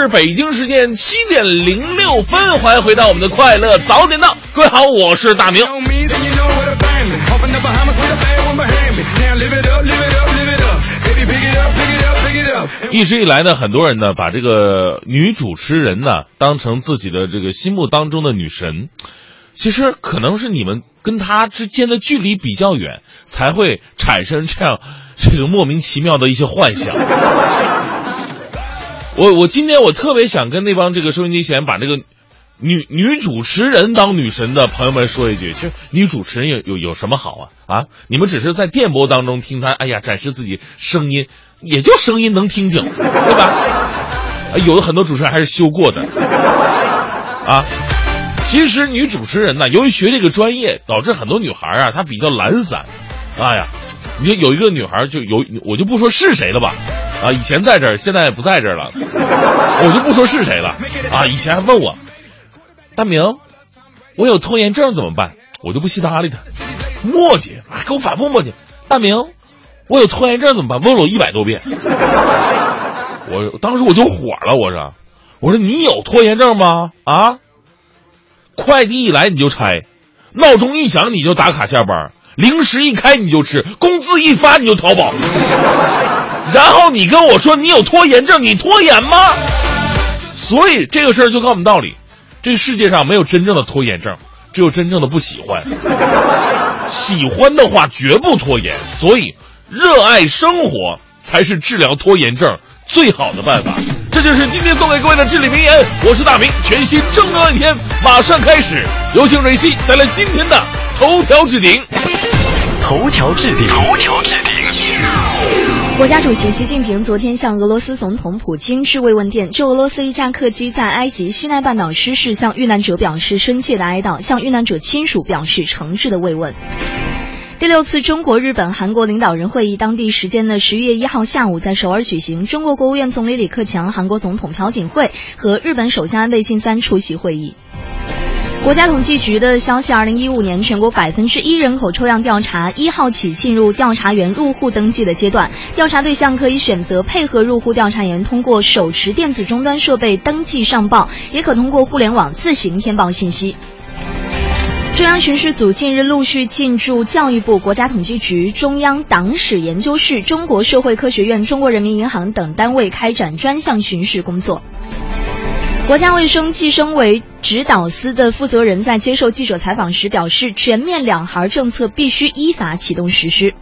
是北京时间七点零六分，欢迎回到我们的快乐早点到。各位好，我是大明。一直以来呢，很多人呢把这个女主持人呢当成自己的这个心目当中的女神，其实可能是你们跟她之间的距离比较远，才会产生这样这个莫名其妙的一些幻想。我我今天我特别想跟那帮这个收音机前把这个女女主持人当女神的朋友们说一句，其实女主持人有有有什么好啊啊？你们只是在电波当中听她，哎呀，展示自己声音，也就声音能听听，对吧？有的很多主持人还是修过的啊。其实女主持人呢，由于学这个专业，导致很多女孩啊，她比较懒散。哎呀，你说有一个女孩就有，我就不说是谁了吧。啊，以前在这儿，现在不在这儿了，我就不说是谁了。啊，以前还问我，大明，我有拖延症怎么办？我就不稀搭理他。磨叽，啊，给我反复磨叽。大明，我有拖延症怎么办？问了我一百多遍。我当时我就火了，我说，我说你有拖延症吗？啊，快递一来你就拆，闹钟一响你就打卡下班，零食一开你就吃，工资一发你就淘宝。然后你跟我说你有拖延症，你拖延吗？所以这个事儿就告诉我们道理：这个世界上没有真正的拖延症，只有真正的不喜欢。喜欢的话绝不拖延，所以热爱生活才是治疗拖延症最好的办法。这就是今天送给各位的至理名言。我是大明，全新正能量一天马上开始。有请蕊希带来今天的头条置顶。头条置顶，头条置顶。国家主席习近平昨天向俄罗斯总统普京致慰问电，就俄罗斯一架客机在埃及西奈半岛失事，向遇难者表示深切的哀悼，向遇难者亲属表示诚挚的慰问。第六次中国、日本、韩国领导人会议，当地时间的十一月一号下午在首尔举行，中国国务院总理李克强、韩国总统朴槿惠和日本首相安倍晋三出席会议。国家统计局的消息，二零一五年全国百分之一人口抽样调查一号起进入调查员入户登记的阶段，调查对象可以选择配合入户调查员通过手持电子终端设备登记上报，也可通过互联网自行填报信息。中央巡视组近日陆续进驻教育部、国家统计局、中央党史研究室、中国社会科学院、中国人民银行等单位开展专项巡视工作。国家卫生计生委指导司的负责人在接受记者采访时表示，全面两孩政策必须依法启动实施。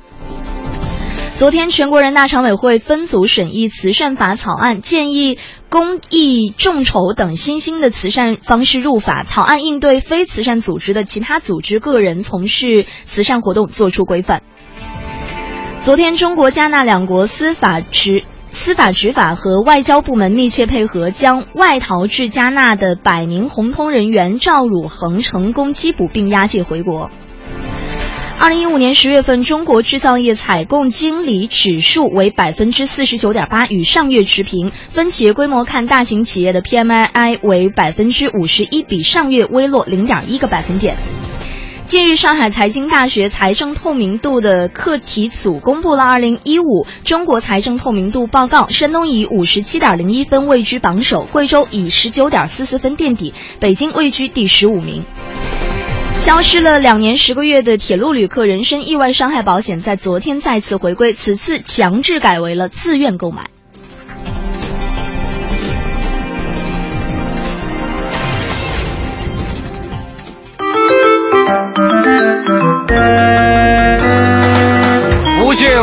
昨天，全国人大常委会分组审议慈善法草案，建议公益众筹等新兴的慈善方式入法。草案应对非慈善组织的其他组织个人从事慈善活动作出规范。昨天，中国加纳两国司法执。司法执法和外交部门密切配合，将外逃至加纳的百名红通人员赵汝恒成功缉捕并押解回国。二零一五年十月份，中国制造业采购经理指数为百分之四十九点八，与上月持平。分企业规模看，大型企业的 PMII 为百分之五十一，比上月微落零点一个百分点。近日，上海财经大学财政透明度的课题组公布了二零一五中国财政透明度报告。山东以五十七点零一分位居榜首，贵州以十九点四四分垫底，北京位居第十五名。消失了两年十个月的铁路旅客人身意外伤害保险在昨天再次回归，此次强制改为了自愿购买。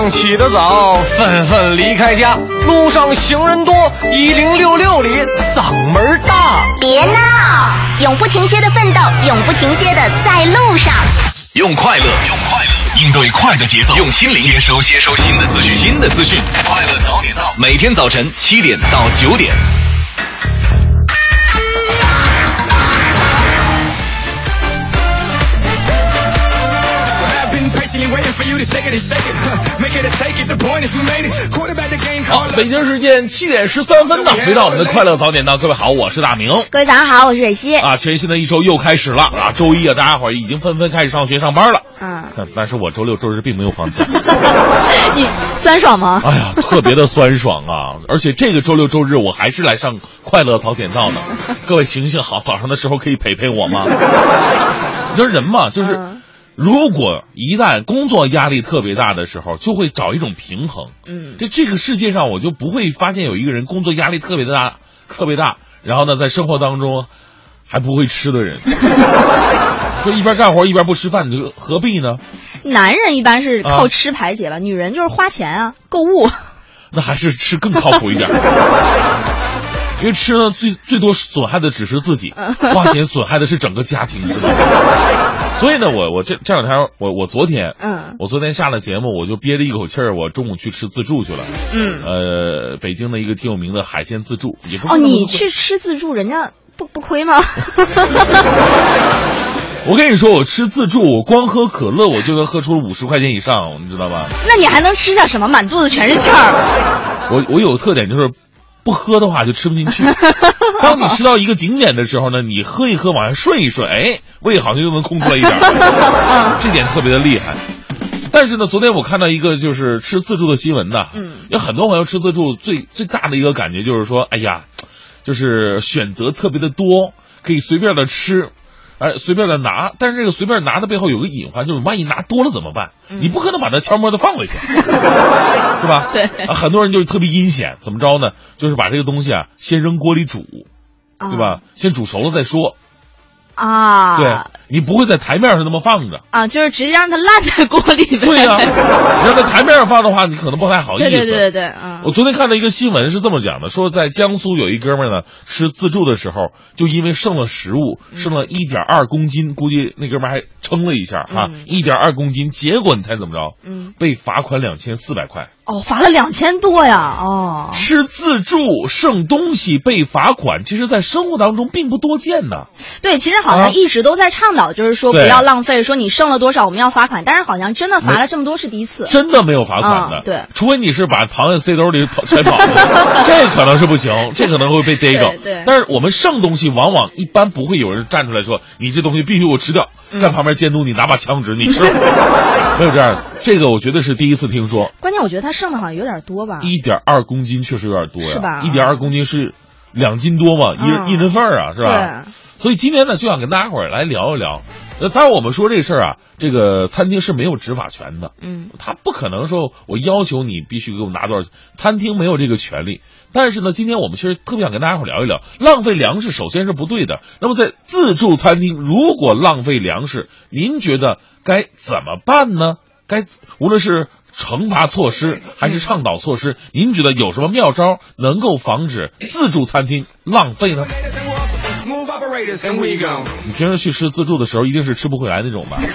上起得早，纷纷离开家。路上行人多，一零六六里嗓门大。别闹，永不停歇的奋斗，永不停歇的在路上。用快乐，用快乐应对快的节奏，用心灵接收接收新的资讯，新的资讯。快乐早点到，每天早晨七点到九点。北京时间七点十三分呢，回到我们的快乐早点到，各位好，我是大明。各位早上好，我是蕊希。啊，全新的一周又开始了啊！周一啊，大家伙儿已经纷纷开始上学上班了。嗯，但 但是我周六周日并没有放假。你酸爽吗？哎呀，特别的酸爽啊！而且这个周六周日我还是来上快乐早点到的。各位行行好，早上的时候可以陪陪我吗？你说人嘛，就是。嗯如果一旦工作压力特别大的时候，就会找一种平衡。嗯，这这个世界上，我就不会发现有一个人工作压力特别的大，特别大，然后呢，在生活当中还不会吃的人，说一边干活一边不吃饭，你就何必呢？男人一般是靠啊吃排解了，女人就是花钱啊，购物。那还是吃更靠谱一点。因为吃呢，最最多损害的只是自己，花钱损害的是整个家庭，知道吗？所以呢，我我这这两天，我我昨天，嗯我昨天下了节目，我就憋着一口气儿，我中午去吃自助去了。嗯，呃，北京的一个挺有名的海鲜自助，也不哦，你去吃自助，人家不不亏吗？我跟你说，我吃自助，我光喝可乐，我就能喝出五十块钱以上，你知道吧？那你还能吃下什么？满肚子全是气儿。我我有个特点就是，不喝的话就吃不进去。当你吃到一个顶点的时候呢，你喝一喝，往下顺一顺，哎，胃好像又能空出来一点儿，这点特别的厉害。但是呢，昨天我看到一个就是吃自助的新闻呐，嗯有很多朋友吃自助最最大的一个感觉就是说，哎呀，就是选择特别的多，可以随便的吃。哎，随便的拿，但是这个随便拿的背后有个隐患，就是万一拿多了怎么办？你不可能把它悄摸的放回去，是吧？对啊，很多人就是特别阴险，怎么着呢？就是把这个东西啊，先扔锅里煮，对吧？先煮熟了再说。啊，对你不会在台面上那么放着。啊，就是直接让它烂在锅里呗。对呀、你要在台面上放的话，你可能不太好意思。对对对对对，嗯，我昨天看到一个新闻是这么讲的，说在江苏有一哥们呢吃自助的时候，就因为剩了食物，嗯剩了一点二公斤，估计那哥们还称了一下啊嗯，一点二公斤，结果你猜怎么着？嗯，被罚款两千四百块。哦，罚了两千多呀，哦，吃自助剩东西被罚款，其实在生活当中并不多见呢。对，其实好啊像一直都在倡导，就是说不要浪费，说你剩了多少我们要罚款，但是好像真的罚了这么多是第一次。真的没有罚款的，嗯对除非你是把螃蟹塞兜里 跑这可能是不行，这可能会被逮着。但是我们剩东西，往往一般不会有人站出来说你这东西必须给我吃掉，嗯在旁边监督你，拿把枪指你吃，没有这样的。这个我觉得是第一次听说，关键我觉得他剩的好像有点多吧。一点二公斤确实有点多呀，是吧一点二公斤是两斤多嘛，一人、嗯一人份儿啊，是吧？所以今天呢，就想跟大家伙儿来聊一聊。呃，当然我们说这事儿啊，这个餐厅是没有执法权的，嗯，他不可能说我要求你必须给我拿多少钱，餐厅没有这个权利。但是呢，今天我们其实特别想跟大家伙儿聊一聊，浪费粮食首先是不对的。那么在自助餐厅，如果浪费粮食，您觉得该怎么办呢？该无论是惩罚措施还是倡导措施，您觉得有什么妙招能够防止自助餐厅浪费呢？你平时去吃自助的时候，一定是吃不回来那种吧？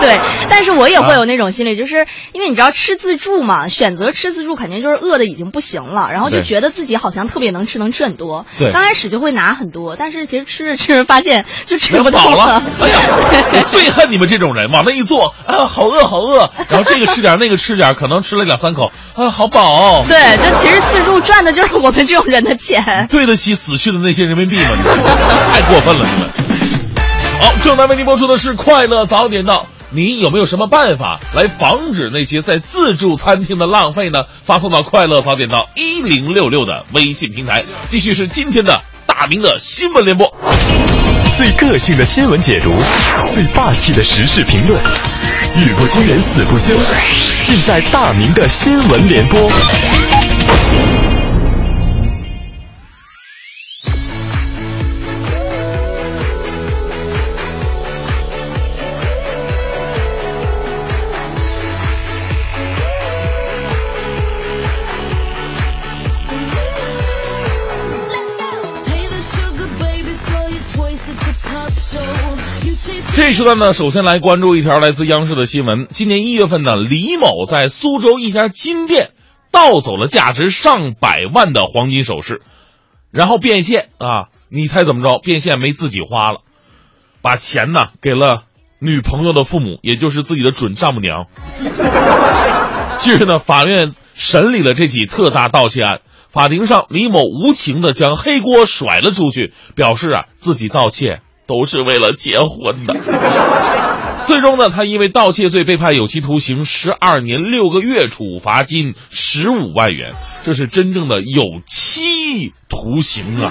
对，但是我也啊会有那种心理，就是因为你知道吃自助嘛，选择吃自助肯定就是饿的已经不行了，然后就觉得自己好像特别能吃，能吃很多。对刚开始就会拿很多，但是其实吃着吃着发现就吃不动饱了，哎呀，我最恨你们这种人，往那一坐，啊，好饿好饿，然后这个吃点那个吃点，可能吃了两三口，啊，好饱，对，就其实自助赚的就是我们这种人的钱。对得起死去的那些人民币吗？你们太过分了，你们。好，正在为您播出的是《快乐早点到》。你有没有什么办法来防止那些在自助餐厅的浪费呢？发送到“快乐早点到”一零六六的微信平台。继续是今天的大明的新闻联播。最个性的新闻解读，最霸气的时事评论，语不惊人死不休，尽在大明的新闻联播。这一时段呢，首先来关注一条来自央视的新闻。今年一月份呢，李某在苏州一家金店盗走了价值上百万的黄金首饰，然后变现啊！你猜怎么着？变现没自己花了，把钱呢给了女朋友的父母，也就是自己的准丈母娘。近日呢，法院审理了这起特大盗窃案。法庭上，李某无情的将黑锅甩了出去，表示啊自己盗窃都是为了结婚的。最终呢，他因为盗窃罪被判有期徒刑十二年六个月，处罚金十五万元。这是真正的有期徒刑啊！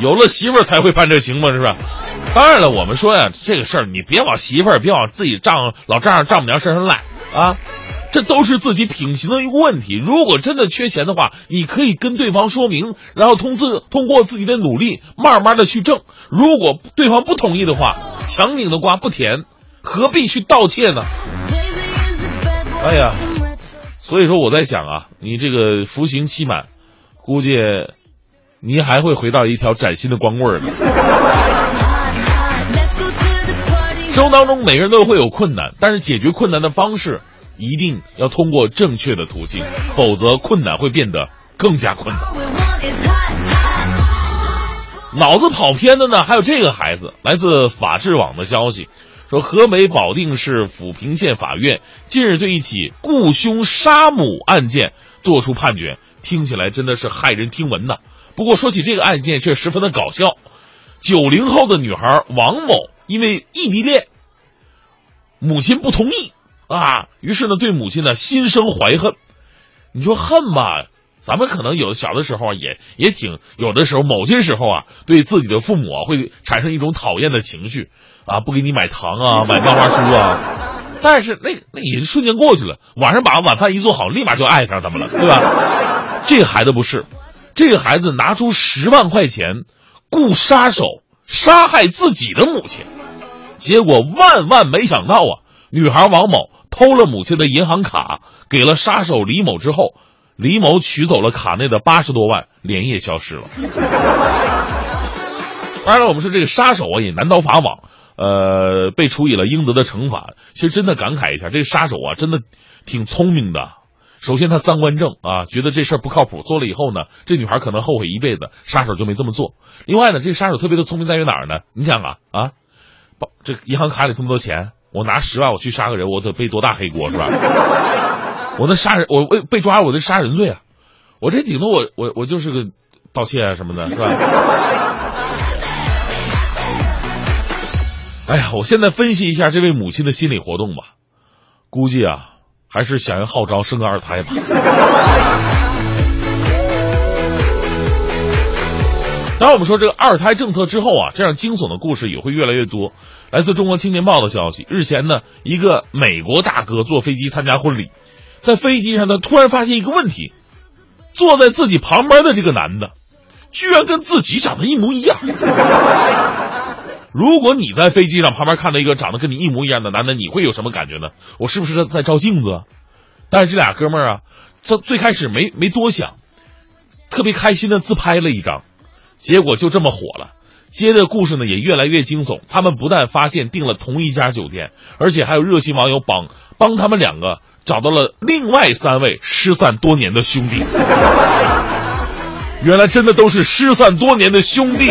有了媳妇儿才会判这刑吗？是吧？当然了，我们说呀，这个事儿你别往媳妇儿，别往自己丈老丈人、丈母娘身上赖啊。这都是自己品行的一个问题。如果真的缺钱的话，你可以跟对方说明，然后通自通过自己的努力，慢慢的去挣。如果对方不同意的话，强拧的瓜不甜，何必去盗窃呢？哎呀，所以说我在想啊，你这个服刑期满，估计你还会回到一条崭新的光棍呢。生活当中每个人都会有困难，但是解决困难的方式。一定要通过正确的途径，否则困难会变得更加困难。脑子跑偏的呢，还有这个孩子。来自法制网的消息说，河北保定市抚平县法院近日对一起雇凶杀母案件作出判决，听起来真的是骇人听闻呐。不过说起这个案件，却十分的搞笑。九零后的女孩王某因为异地恋，母亲不同意。啊，于是呢，对母亲呢心生怀恨。你说恨吧，咱们可能有小的时候也也挺有的时候，某些时候啊，对自己的父母啊会产生一种讨厌的情绪啊，不给你买糖啊，买漫画书啊。但是那那也是瞬间过去了，晚上把晚饭一做好，立马就爱上他们了，对吧？这个孩子不是，这个孩子拿出十万块钱雇杀手杀害自己的母亲，结果万万没想到啊，女孩王某。偷了母亲的银行卡，给了杀手李某之后，李某取走了卡内的八十多万，连夜消失了。当然了，我们说这个杀手啊也难逃法网，呃，被处以了应得的惩罚。其实真的感慨一下，这个杀手啊真的挺聪明的。首先他三观正啊，觉得这事儿不靠谱，做了以后呢，这女孩可能后悔一辈子，杀手就没这么做。另外呢，这杀手特别的聪明在于哪儿呢？你想啊啊，这银行卡里这么多钱。我拿十万，我去杀个人，我得背多大黑锅是吧？我那杀人，我被被抓，我这杀人罪啊！我这顶多我我我就是个盗窃啊什么的，是吧？哎呀，我现在分析一下这位母亲的心理活动吧，估计啊还是想要号召生个二胎吧。当我们说这个二胎政策之后啊，这样惊悚的故事也会越来越多。来自中国青年报的消息，日前呢，一个美国大哥坐飞机参加婚礼，在飞机上他突然发现一个问题：坐在自己旁边的这个男的，居然跟自己长得一模一样。如果你在飞机上旁边看到一个长得跟你一模一样的男的，你会有什么感觉呢？我是不是在照镜子？但是这俩哥们儿啊，这最开始没没多想，特别开心的自拍了一张。结果就这么火了，接着故事呢也越来越惊悚。他们不但发现订了同一家酒店，而且还有热心网友帮帮他们两个找到了另外三位失散多年的兄弟。原来真的都是失散多年的兄弟，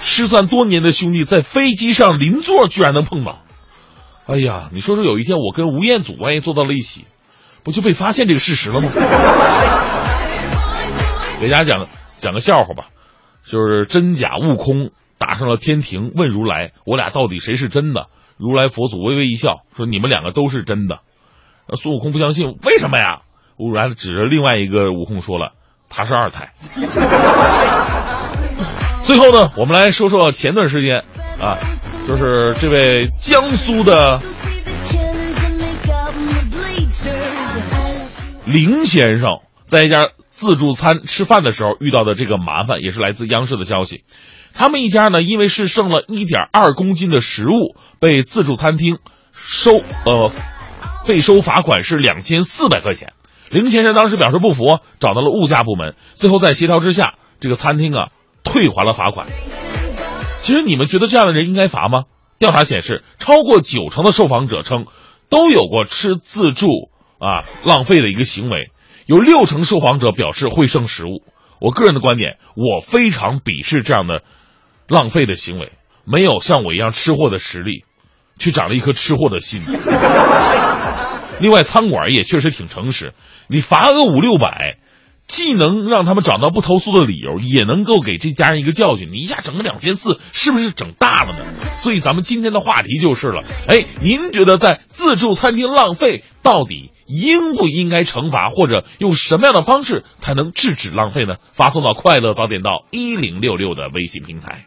失散多年的兄弟在飞机上邻座居然能碰到。哎呀，你说说，有一天我跟吴彦祖万一坐到了一起，不就被发现这个事实了吗？给大家讲讲个笑话吧，就是真假悟空打上了天庭，问如来：“我俩到底谁是真的？”如来佛祖微微一笑，说：“你们两个都是真的。”孙悟空不相信，为什么呀？如来指着另外一个悟空说了：“他是二胎。”最后呢，我们来说说前段时间啊，就是这位江苏的 林先生在一家。自助餐吃饭的时候遇到的这个麻烦，也是来自央视的消息。他们一家呢，因为是剩了一点二公斤的食物，被自助餐厅收呃被收罚款是两千四百块钱。林先生当时表示不服，找到了物价部门，最后在协调之下，这个餐厅啊退还了罚款。其实你们觉得这样的人应该罚吗？调查显示，超过九成的受访者称都有过吃自助啊浪费的一个行为，有六成受访者表示会剩食物。我个人的观点，我非常鄙视这样的浪费的行为，没有像我一样吃货的实力，却长了一颗吃货的心。另外，餐馆也确实挺诚实，你罚个五六百。既能让他们找到不投诉的理由，也能够给这家人一个教训。你一下整个两千四，是不是整大了呢？所以咱们今天的话题就是了。哎，您觉得在自助餐厅浪费到底应不应该惩罚，或者用什么样的方式才能制止浪费呢？发送到快乐早点到一零六六的微信平台。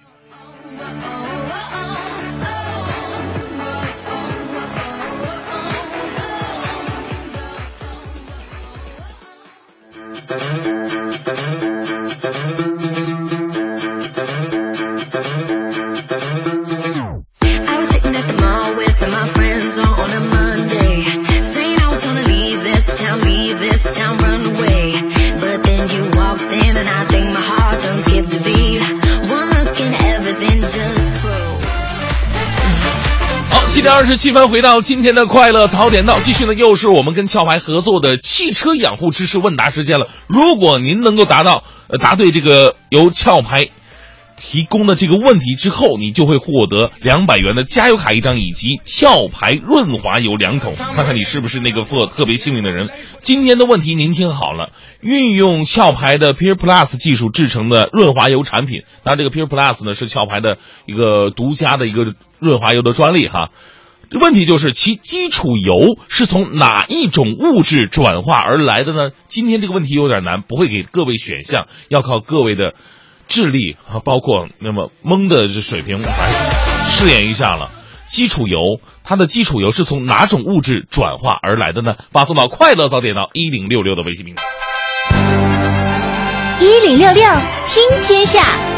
二十七分，回到今天的快乐早点到，继续呢，又是我们跟壳牌合作的汽车养护知识问答时间了。如果您能够答到，呃，答对这个由壳牌提供的这个问题之后，你就会获得两百元的加油卡一张，以及壳牌润滑油两桶。看看你是不是那个特特别幸运的人。今天的问题您听好了，运用壳牌的 Pure Plus 技术制成的润滑油产品，当然这个 Pure Plus 呢是壳牌的一个独家的一个润滑油的专利哈。问题就是其基础油是从哪一种物质转化而来的呢？今天这个问题有点难，不会给各位选项，要靠各位的智力和，包括那么蒙的水平来试验一下了。基础油它的基础油是从哪种物质转化而来的呢？发送到快乐早点到一零六六的微信平台。一零六六听天下。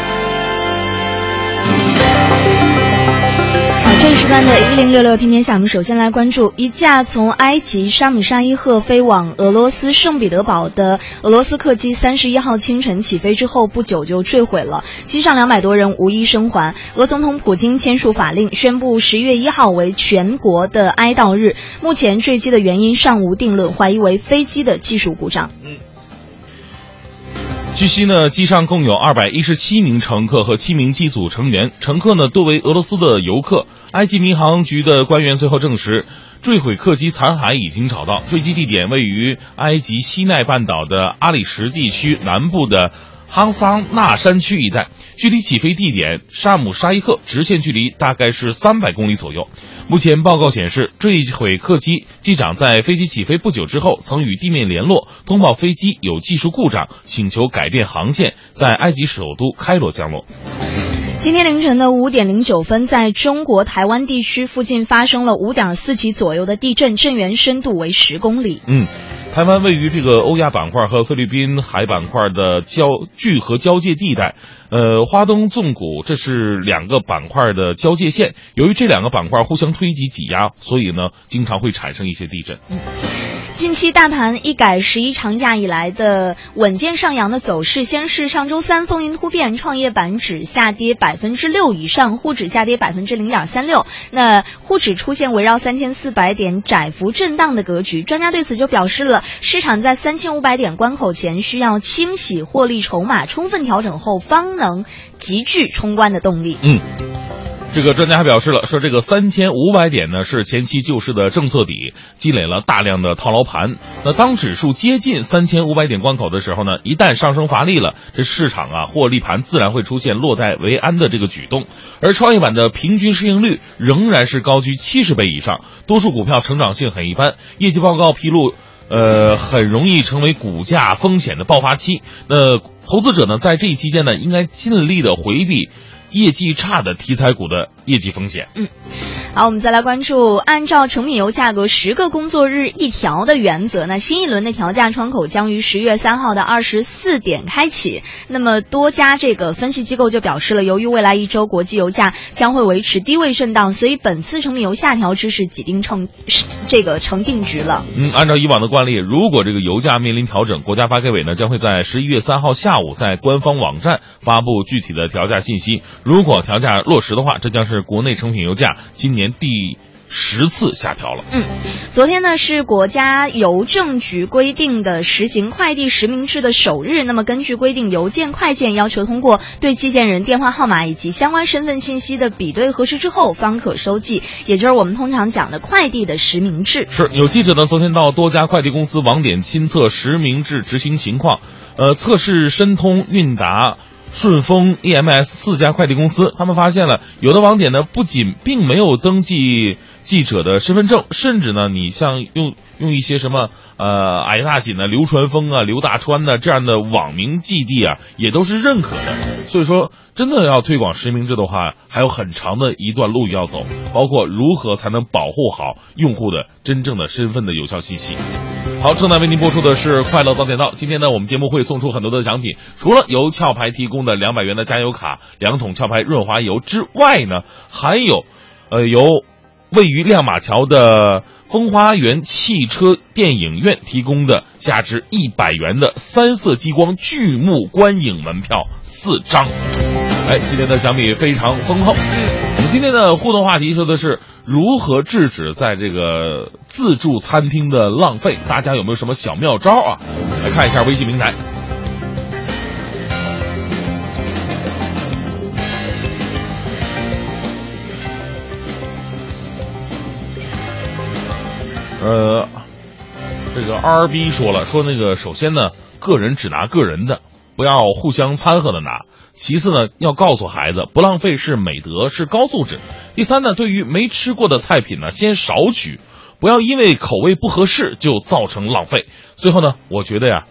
时段的一零六六听天下，我们首先来关注一架从埃及沙姆沙伊赫飞往俄罗斯圣彼得堡的俄罗斯客机，三十一号清晨起飞之后不久就坠毁了，机上两百多人无一生还。俄总统普京签署法令，宣布十一月一号为全国的哀悼日。目前坠机的原因尚无定论，怀疑为飞机的技术故障。据悉呢，机上共有二百一十七名乘客和七名机组成员，乘客呢多为俄罗斯的游客。埃及民航局的官员随后证实，坠毁客机残骸已经找到，坠机地点位于埃及西奈半岛的阿里什地区南部的。哈桑那山区一带，距离起飞地点沙姆沙伊赫直线距离大概是三百公里左右。目前报告显示，坠毁客机机长在飞机起飞不久之后，曾与地面联络，通报飞机有技术故障，请求改变航线，在埃及首都开罗降落。今天凌晨的五点零九分，在中国台湾地区附近发生了五点四级左右的地震，震源深度为十公里。嗯。台湾位于这个欧亚板块和菲律宾海板块的交聚合交界地带，呃，花东纵谷这是两个板块的交界线。由于这两个板块互相推挤挤压，所以呢，经常会产生一些地震。近期大盘一改十一长假以来的稳健上扬的走势，先是上周三风云突变，创业板指下跌百分之六以上，沪指下跌百分之零点三六。那沪指出现围绕三千四百点窄幅震荡的格局，专家对此就表示了，市场在三千五百点关口前需要清洗获利筹码，充分调整后方能极具冲关的动力。嗯。这个专家还表示了，说这个三千五百点呢是前期救市的政策底，积累了大量的套牢盘。那当指数接近三千五百点关口的时候呢，一旦上升乏力了，这市场啊获利盘自然会出现落袋为安的这个举动。而创业板的平均市盈率仍然是高居七十倍以上，多数股票成长性很一般，业绩报告披露，呃，很容易成为股价风险的爆发期。那投资者呢，在这一期间呢，应该尽力的回避。业绩差的题材股的业绩风险。嗯，好，我们再来关注，按照成品油价格十个工作日一调的原则，那新一轮的调价窗口将于十月三号的二十四点开启。那么多家这个分析机构就表示了，由于未来一周国际油价将会维持低位震荡，所以本次成品油下调之势几定成这个成定局了。嗯，按照以往的惯例，如果这个油价面临调整，国家发改委呢将会在十一月三号下午在官方网站发布具体的调价信息。如果调价落实的话，这将是国内成品油价今年。第十次下调了。嗯，昨天呢是国家邮政局规定的实行快递实名制的首日。那么根据规定，邮件快件要求通过对寄件人电话号码以及相关身份信息的比对核实之后方可收寄，也就是我们通常讲的快递的实名制。是有记者呢，昨天到多家快递公司网点亲测实名制执行情况，呃，测试申通、韵达。顺丰、EMS 四家快递公司，他们发现了有的网点呢，不仅并没有登记记者的身份证，甚至呢，你像用用一些什么呃矮大紧的刘传峰啊、刘大川呢这样的网名基地啊，也都是认可的。所以说，真的要推广实名制的话，还有很长的一段路要走，包括如何才能保护好用户的真正的身份的有效信息。好，正在为您播出的是《快乐早点到》。今天呢，我们节目会送出很多的奖品，除了由壳牌提供的两百元的加油卡、两桶壳牌润滑油之外呢，还有，呃，由位于亮马桥的风花园汽车电影院提供的价值一百元的三色激光巨幕观影门票四张。哎，今天的奖品非常丰厚。我们今天的互动话题说的是如何制止在这个自助餐厅的浪费，大家有没有什么小妙招啊？来看一下微信平台。呃，这个 R B 说了，说那个首先呢，个人只拿个人的，不要互相掺和的拿。其次呢，要告诉孩子，不浪费是美德，是高素质。第三呢，对于没吃过的菜品呢，先少取，不要因为口味不合适就造成浪费。最后呢，我觉得呀，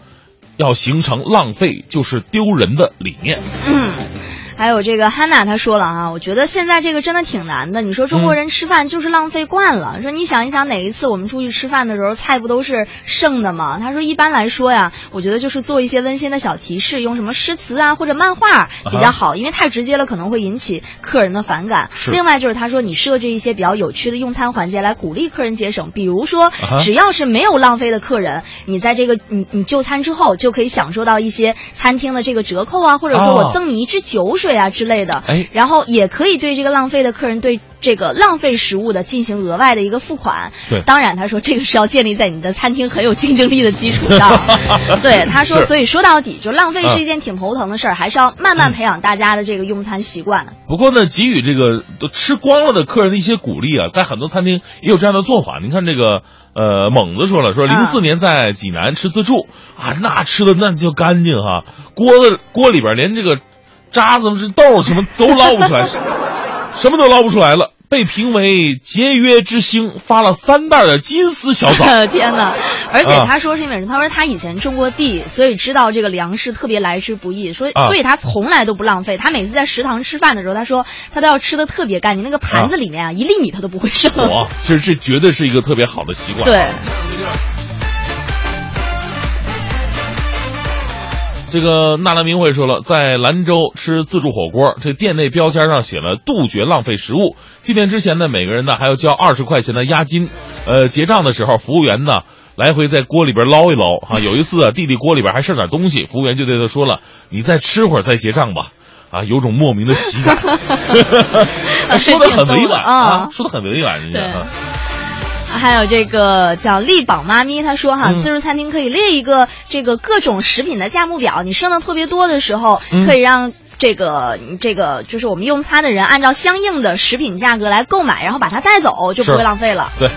要形成浪费就是丢人的理念。嗯。还有这个汉娜，她说了啊，我觉得现在这个真的挺难的。你说中国人吃饭就是浪费惯了。说你想一想，哪一次我们出去吃饭的时候，菜不都是剩的吗？他说一般来说呀，我觉得就是做一些温馨的小提示，用什么诗词啊或者漫画比较好，因为太直接了可能会引起客人的反感。另外就是他说你设置一些比较有趣的用餐环节来鼓励客人节省，比如说只要是没有浪费的客人，你在这个你你就餐之后就可以享受到一些餐厅的这个折扣啊，或者说我赠你一支酒水。水啊之类的，哎，然后也可以对这个浪费的客人对这个浪费食物的进行额外的一个付款。对，当然他说这个是要建立在你的餐厅很有竞争力的基础上。对，他说，所以说到底，就浪费是一件挺头疼的事儿，还是要慢慢培养大家的这个用餐习惯。不过呢，给予这个都吃光了的客人的一些鼓励啊，在很多餐厅也有这样的做法。您看这个呃，猛子说了，说零四年在济南吃自助啊，那吃的那就干净哈，锅子锅里边连这个。渣子是豆什么都捞不出来，什么都捞不出来了。被评为节约之星，发了三袋的金丝小枣。天哪！而且他说是因为什么？他说他以前种过地，所以知道这个粮食特别来之不易，所以所以他从来都不浪费。他每次在食堂吃饭的时候，他说他都要吃的特别干净，那个盘子里面啊一粒米他都不会剩。哇，其实这绝对是一个特别好的习惯。对。这个纳兰明慧说了，在兰州吃自助火锅，这店内标签上写了杜绝浪费食物。进店之前呢，每个人呢还要交二十块钱的押金。呃，结账的时候，服务员呢来回在锅里边捞一捞。啊，有一次啊，弟弟锅里边还剩点东西，服务员就对他说了：“你再吃会儿再结账吧。”啊，有种莫名的喜感，说的很委婉啊，说的很委婉，人家。还有这个叫力宝妈咪，她说哈，自助餐厅可以列一个这个各种食品的价目表，你剩的特别多的时候，可以让这个这个就是我们用餐的人按照相应的食品价格来购买，然后把它带走，就不会浪费了。对。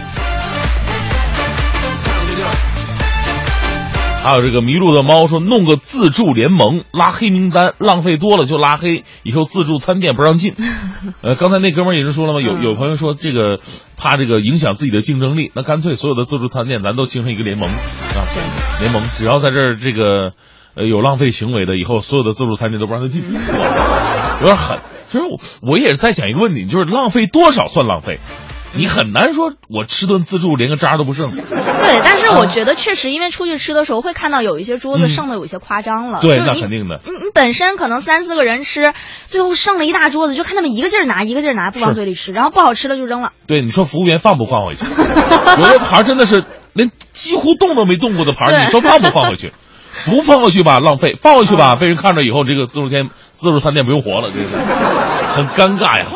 还有这个迷路的猫说，弄个自助联盟拉黑名单，浪费多了就拉黑，以后自助餐店不让进。呃，刚才那哥们儿也是说了嘛？有有朋友说这个怕这个影响自己的竞争力，那干脆所有的自助餐店咱都形成一个联盟啊，联盟只要在这儿这个呃有浪费行为的，以后所有的自助餐店都不让他进，有点狠。其实我我也是在想一个问题，就是浪费多少算浪费？你很难说我吃顿自助连个渣都不剩。对，但是我觉得确实，因为出去吃的时候会看到有一些桌子剩的有些夸张了。对，那肯定的。你你本身可能三四个人吃，最后剩了一大桌子，就看他们一个劲儿拿，一个劲儿拿，不往嘴里吃，然后不好吃了就扔了。对，你说服务员放不放回去？有的盘儿真的是连几乎动都没动过的盘儿，你说放不放回去？不放回去吧，浪费；放回去吧，被人看着以后，这个自助店、自助餐店不用活了，这个很尴尬呀。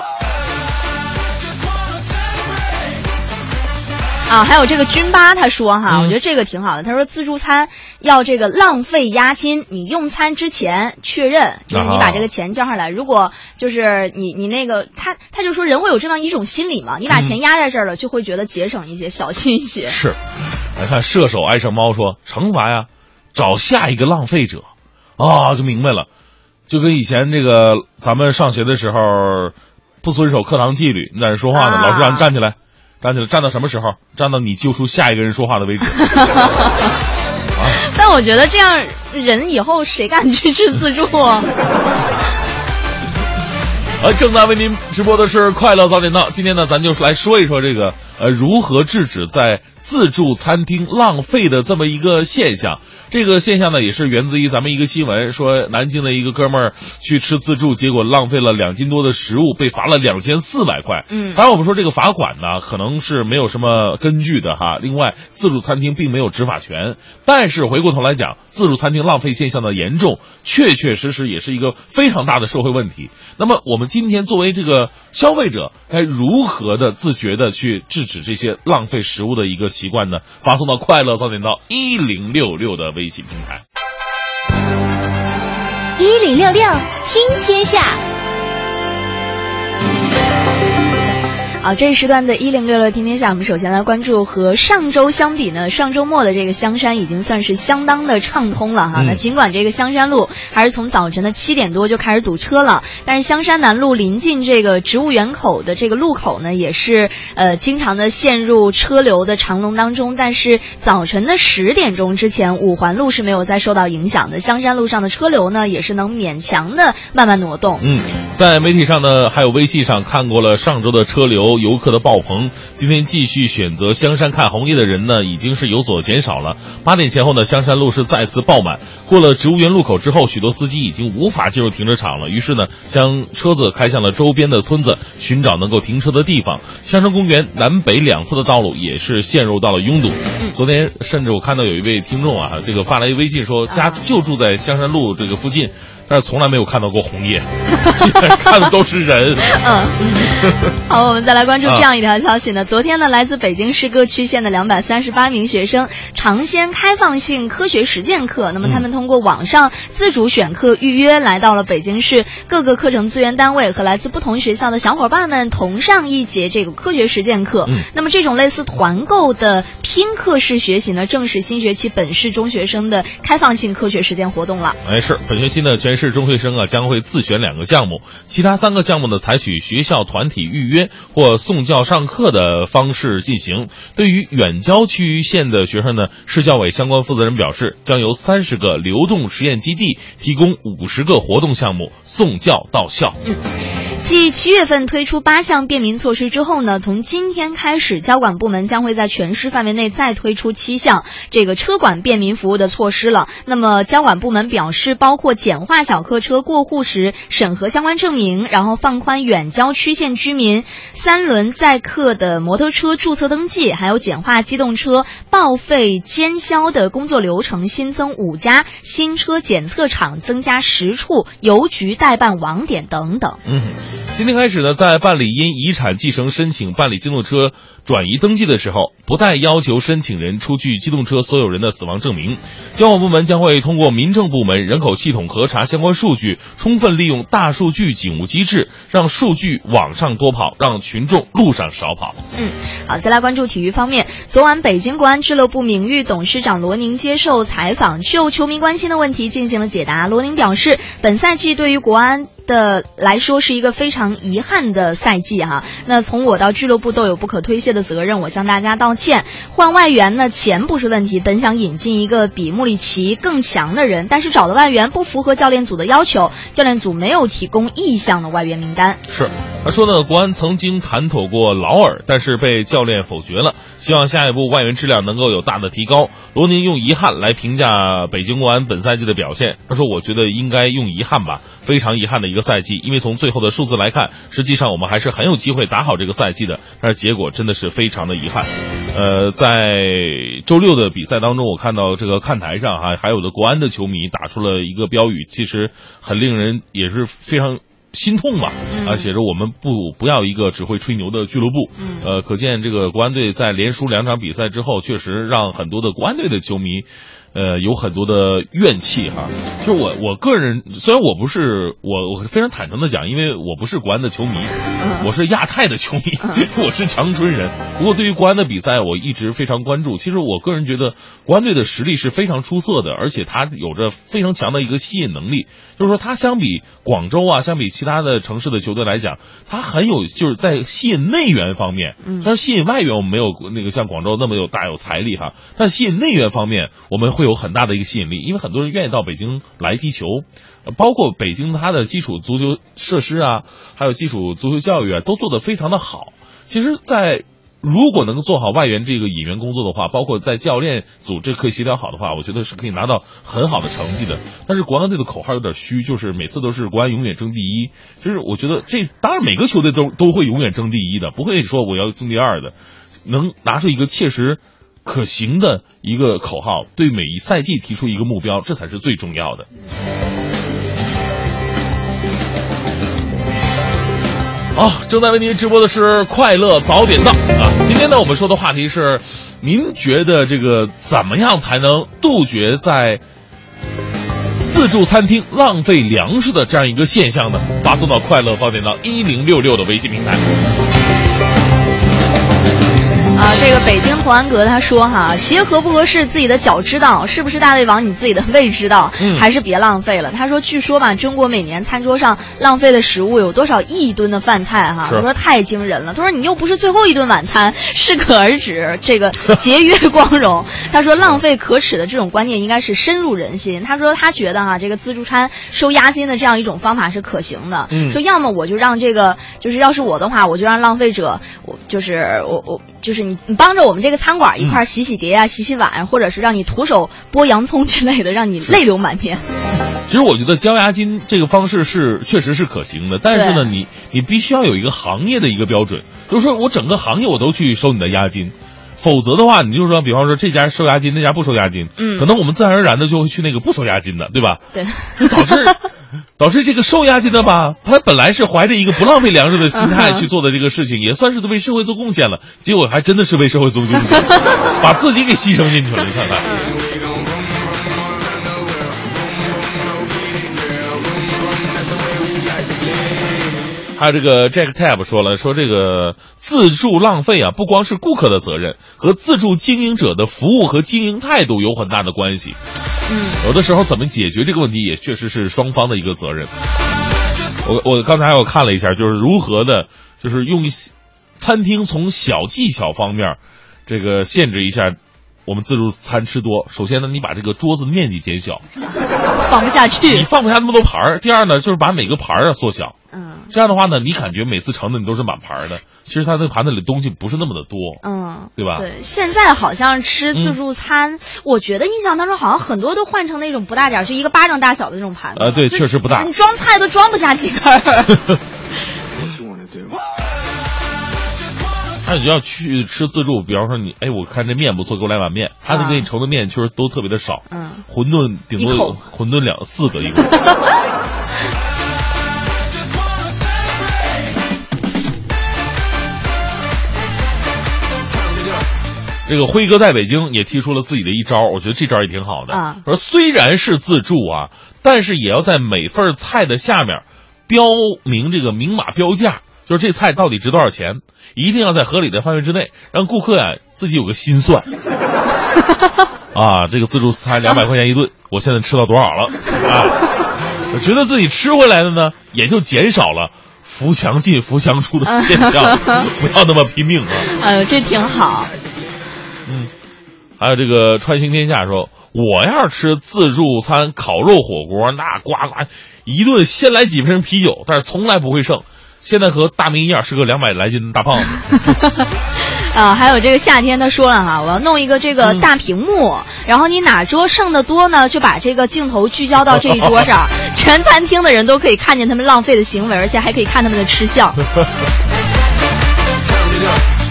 啊，还有这个军八他说哈，嗯我觉得这个挺好的。他说自助餐要这个浪费押金，你用餐之前确认，就是你把这个钱交上来。如果就是你你那个他他就说人会有这样一种心理嘛，你把钱压在这儿了，就会觉得节省一些，小心一些。是，来看射手爱上猫说惩罚呀，找下一个浪费者，啊，就明白了，就跟以前这个咱们上学的时候不遵守课堂纪律，你在这说话呢，啊老师让你站起来，站起来，站到什么时候？站到你救出下一个人说话的位置。但我觉得这样人以后谁敢去吃自助啊？呃，正在为您直播的是《快乐早点到》，今天呢，咱就来说一说这个呃，如何制止在自助餐厅浪费的这么一个现象。这个现象呢，也是源自于咱们一个新闻，说南京的一个哥们儿去吃自助，结果浪费了两斤多的食物，被罚了两千四百块。嗯当然我们说这个罚款呢，可能是没有什么根据的哈。另外，自助餐厅并没有执法权，但是回过头来讲，自助餐厅浪费现象的严重，确确实实也是一个非常大的社会问题。那么，我们今天作为这个消费者，该如何的自觉的去制止这些浪费食物的一个习惯呢？发送到快乐早点到一零六六的微微信平台。一零六六听天下，啊，这一时段的一零六六听天下，我们首先来关注和上周相比呢，上周末的这个香山已经算是相当的畅通了哈。嗯那尽管这个香山路还是从早晨的七点多就开始堵车了，但是香山南路临近这个植物园口的这个路口呢，也是呃经常的陷入车流的长龙当中。但是早晨的十点钟之前，五环路是没有再受到影响的，香山路上的车流呢也是能勉强的慢慢挪动。嗯，在媒体上呢，还有微信上看过了上周的车流、游客的爆棚。今天继续选择香山看红叶的人呢，已经是有所减少了。八点前后呢，香山路是再次爆满。过了植物园路口之后，许多司机已经无法进入停车场了，于是呢，将车子开向了周边的村子，寻找能够停车的地方。香山公园南北两侧的道路也是陷入到了拥堵。昨天甚至我看到有一位听众啊，这个发来微信说，家就住在香山路这个附近。但是从来没有看到过红叶，看的都是人。嗯，好，我们再来关注啊这样一条消息呢。昨天呢，来自北京市各区县的两百三十八名学生尝鲜开放性科学实践课，那么他们通过网上自主选课预约，来到了北京市各个课程资源单位，和来自不同学校的小伙伴们同上一节这个科学实践课。嗯那么这种类似团购的拼课式学习呢，正是新学期本市中学生的开放性科学实践活动了。哎，是本学期呢，全市中学生啊将会自选两个项目，其他三个项目呢采取学校团体预约或送教上课的方式进行。对于远郊区域县的学生呢，市教委相关负责人表示，将由三十个流动实验基地提供五十个活动项目，送教到校。嗯继七月份推出八项便民措施之后呢，从今天开始，交管部门将会在全市范围内再推出七项这个车管便民服务的措施了。那么，交管部门表示，包括简化小客车过户时审核相关证明，然后放宽远郊区县居民三轮载客的摩托车注册登记，还有简化机动车报废监销的工作流程，新增五家新车检测场，增加十处邮局代办网点等等。嗯，今天开始呢，在办理因遗产继承申请办理机动车转移登记的时候，不再要求申请人出具机动车所有人的死亡证明。交管部门将会通过民政部门人口系统核查相关数据，充分利用大数据警务机制，让数据网上多跑，让群众路上少跑。嗯，好，再来关注体育方面。昨晚，北京国安俱乐部名誉董事长罗宁接受采访，就球迷关心的问题进行了解答。罗宁表示，本赛季对于国安的来说是一个非常遗憾的赛季哈。那从我到俱乐部都有不可推卸的责任，我向大家道歉。换外援呢，钱不是问题，本想引进一个比穆里奇更强的人，但是找的外援不符合教练组的要求，教练组没有提供意向的外援名单。是，他说呢，国安曾经谈妥过劳尔，但是被教练否决了。希望下一步外援质量能够有大的提高。罗宁用遗憾来评价北京国安本赛季的表现，他说：“我觉得应该用遗憾吧，非常遗憾的一个赛季。因为从最后的数字来看，实际上我们还是很有机会打好这个赛季的，但是结果真的是非常的遗憾。”呃，在周六的比赛当中，我看到这个看台上哈，还有的国安的球迷打出了一个标语，其实很令人也是非常。心痛嘛，啊，写着我们不不要一个只会吹牛的俱乐部，呃，可见这个国安队在连输两场比赛之后，确实让很多的国安队的球迷。呃，有很多的怨气哈。就我我个人，虽然我不是我，我非常坦诚的讲，因为我不是国安的球迷，我是亚太的球迷，我是长春人。不过对于国安的比赛，我一直非常关注。其实我个人觉得，国安队的实力是非常出色的，而且他有着非常强的一个吸引能力。就是说，他相比广州啊，相比其他的城市的球队来讲，他很有就是在吸引内援方面。但是吸引外援，我们没有那个像广州那么有大有财力哈。但吸引内援方面，我们会。会有很大的一个吸引力，因为很多人愿意到北京来踢球，包括北京它的基础足球设施啊，还有基础足球教育啊，都做得非常的好。其实，在如果能做好外援这个引援工作的话，包括在教练组这可以协调好的话，我觉得是可以拿到很好的成绩的。但是国安队的口号有点虚，就是每次都是国安永远争第一。其实我觉得这当然每个球队都都会永远争第一的，不会说我要争第二的，能拿出一个切实。可行的一个口号，对每一赛季提出一个目标，这才是最重要的。好，正在为您直播的是快乐早点到啊！今天呢，我们说的话题是：您觉得这个怎么样才能杜绝在自助餐厅浪费粮食的这样一个现象呢？发送到快乐早点到一零六六的微信平台。啊，这个北京同安格他说哈，鞋合不合适自己的脚知道，是不是大胃王你自己的胃知道，还是别浪费了。他说，据说吧，中国每年餐桌上浪费的食物有多少亿吨的饭菜哈，他说太惊人了。他说你又不是最后一顿晚餐，适可而止，这个 节约光荣。他说浪费可耻的这种观念应该是深入人心。他说他觉得哈，这个自助餐收押金的这样一种方法是可行的。说要么我就让这个，就是要是我的话，我就让浪费者，我就是我我就是你。你帮着我们这个餐馆一块洗洗碟啊，洗洗碗，或者是让你徒手剥洋葱之类的，让你泪流满面。其实我觉得交押金这个方式是确实是可行的，但是呢，你你必须要有一个行业的一个标准，就是说我整个行业我都去收你的押金，否则的话，你就说，比方说这家收押金，那家不收押金，嗯，可能我们自然而然的就会去那个不收押金的，对吧？对，导致。导致这个收押金的吧，他本来是怀着一个不浪费粮食的心态去做的这个事情，也算是为社会做贡献了。结果还真的是为社会做贡献，把自己给牺牲进去了。你看看。还有这个 Jack Tab 说了，说这个自助浪费啊，不光是顾客的责任，和自助经营者的服务和经营态度有很大的关系。嗯，有的时候怎么解决这个问题，也确实是双方的一个责任。我我刚才我看了一下，就是如何的，就是用餐厅从小技巧方面，这个限制一下我们自助餐吃多。首先呢，你把这个桌子面积减小，放不下去，你放不下那么多盘儿。第二呢，就是把每个盘儿啊缩小。嗯，这样的话呢，你感觉每次盛的你都是满盘的，其实它那个盘子里东西不是那么的多，嗯，对吧？对，现在好像吃自助餐，我觉得印象当中好像很多都换成那种不大点儿，就一个巴掌大小的那种盘子。呃，对，确实不大，你装菜都装不下几根。那你要去吃自助，比方说你，哎，我看这面不错，给我来碗面。他那给你盛的面确实都特别的少，嗯，馄饨顶多有馄饨两四个一个。这个辉哥在北京也提出了自己的一招，我觉得这招也挺好的。啊，说虽然是自助啊，但是也要在每份菜的下面标明这个明码标价，就是这菜到底值多少钱，一定要在合理的范围之内，让顾客呀自己有个心算。啊，这个自助餐两百块钱一顿，我现在吃到多少了？啊。我觉得自己吃回来的呢，也就减少了扶墙进扶墙出的现象，不要那么拼命啊。哎呦，这挺好。嗯，还有这个川行天下说，我要是吃自助餐烤肉火锅，那呱呱一顿先来几瓶啤酒，但是从来不会剩。现在和大明一样，是个两百来斤的大胖子。啊，还有这个夏天，他说了哈，我要弄一个这个大屏幕，然后你哪桌剩的多呢，就把这个镜头聚焦到这一桌上，全餐厅的人都可以看见他们浪费的行为，而且还可以看他们的吃相。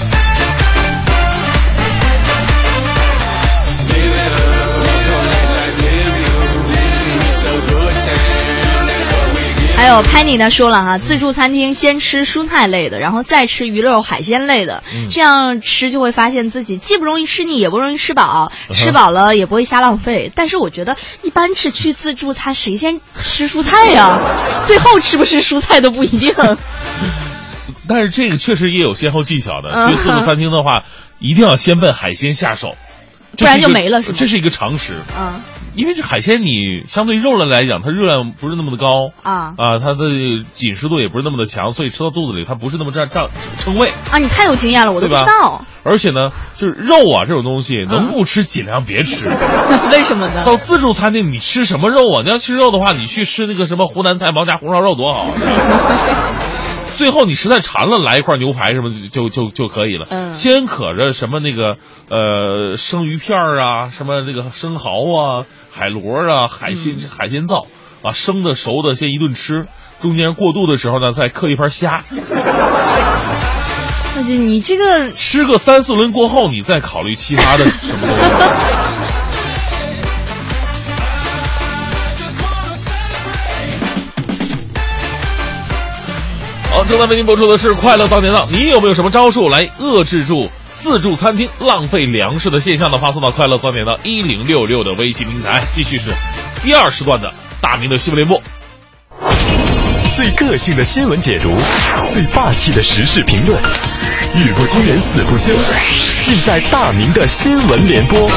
还有 Penny 呢说了哈，自助餐厅先吃蔬菜类的，然后再吃鱼肉海鲜类的，这样吃就会发现自己既不容易吃腻，也不容易吃饱，吃饱了也不会瞎浪费。但是我觉得一般是去自助餐，谁先吃蔬菜呀？最后吃不吃蔬菜都不一定。但是这个确实也有先后技巧的，去自助餐厅的话，一定要先奔海鲜下手，不然就没了，是吗？这是一个常识。啊。因为这海鲜，你相对肉类来讲，它热量不是那么的高啊啊，它的紧实度也不是那么的强，所以吃到肚子里它不是那么占占撑胃啊。你太有经验了，我都不知道。而且呢，就是肉啊这种东西，能不吃尽量别吃。为什么呢？到自助餐厅你吃什么肉啊？你要吃肉的话，你去吃那个什么湖南菜毛家红烧肉多好。最后你实在馋了，来一块牛排什么就就就可以了。嗯，先可着什么那个呃生鱼片啊，什么那个生蚝啊、海螺啊、海鲜海鲜灶啊，生的熟的先一顿吃，中间过渡的时候呢再刻一盘虾。大姐，你这个吃个三四轮过后，你再考虑其他的什么东西。正在为您播出的是《快乐早点到》，你有没有什么招数来遏制住自助餐厅浪费粮食的现象呢？发送到《快乐早点到》一零六六的微信平台。继续是第二时段的大明的新闻联播，最个性的新闻解读，最霸气的时事评论，语不惊人死不休，尽在大明的新闻联播。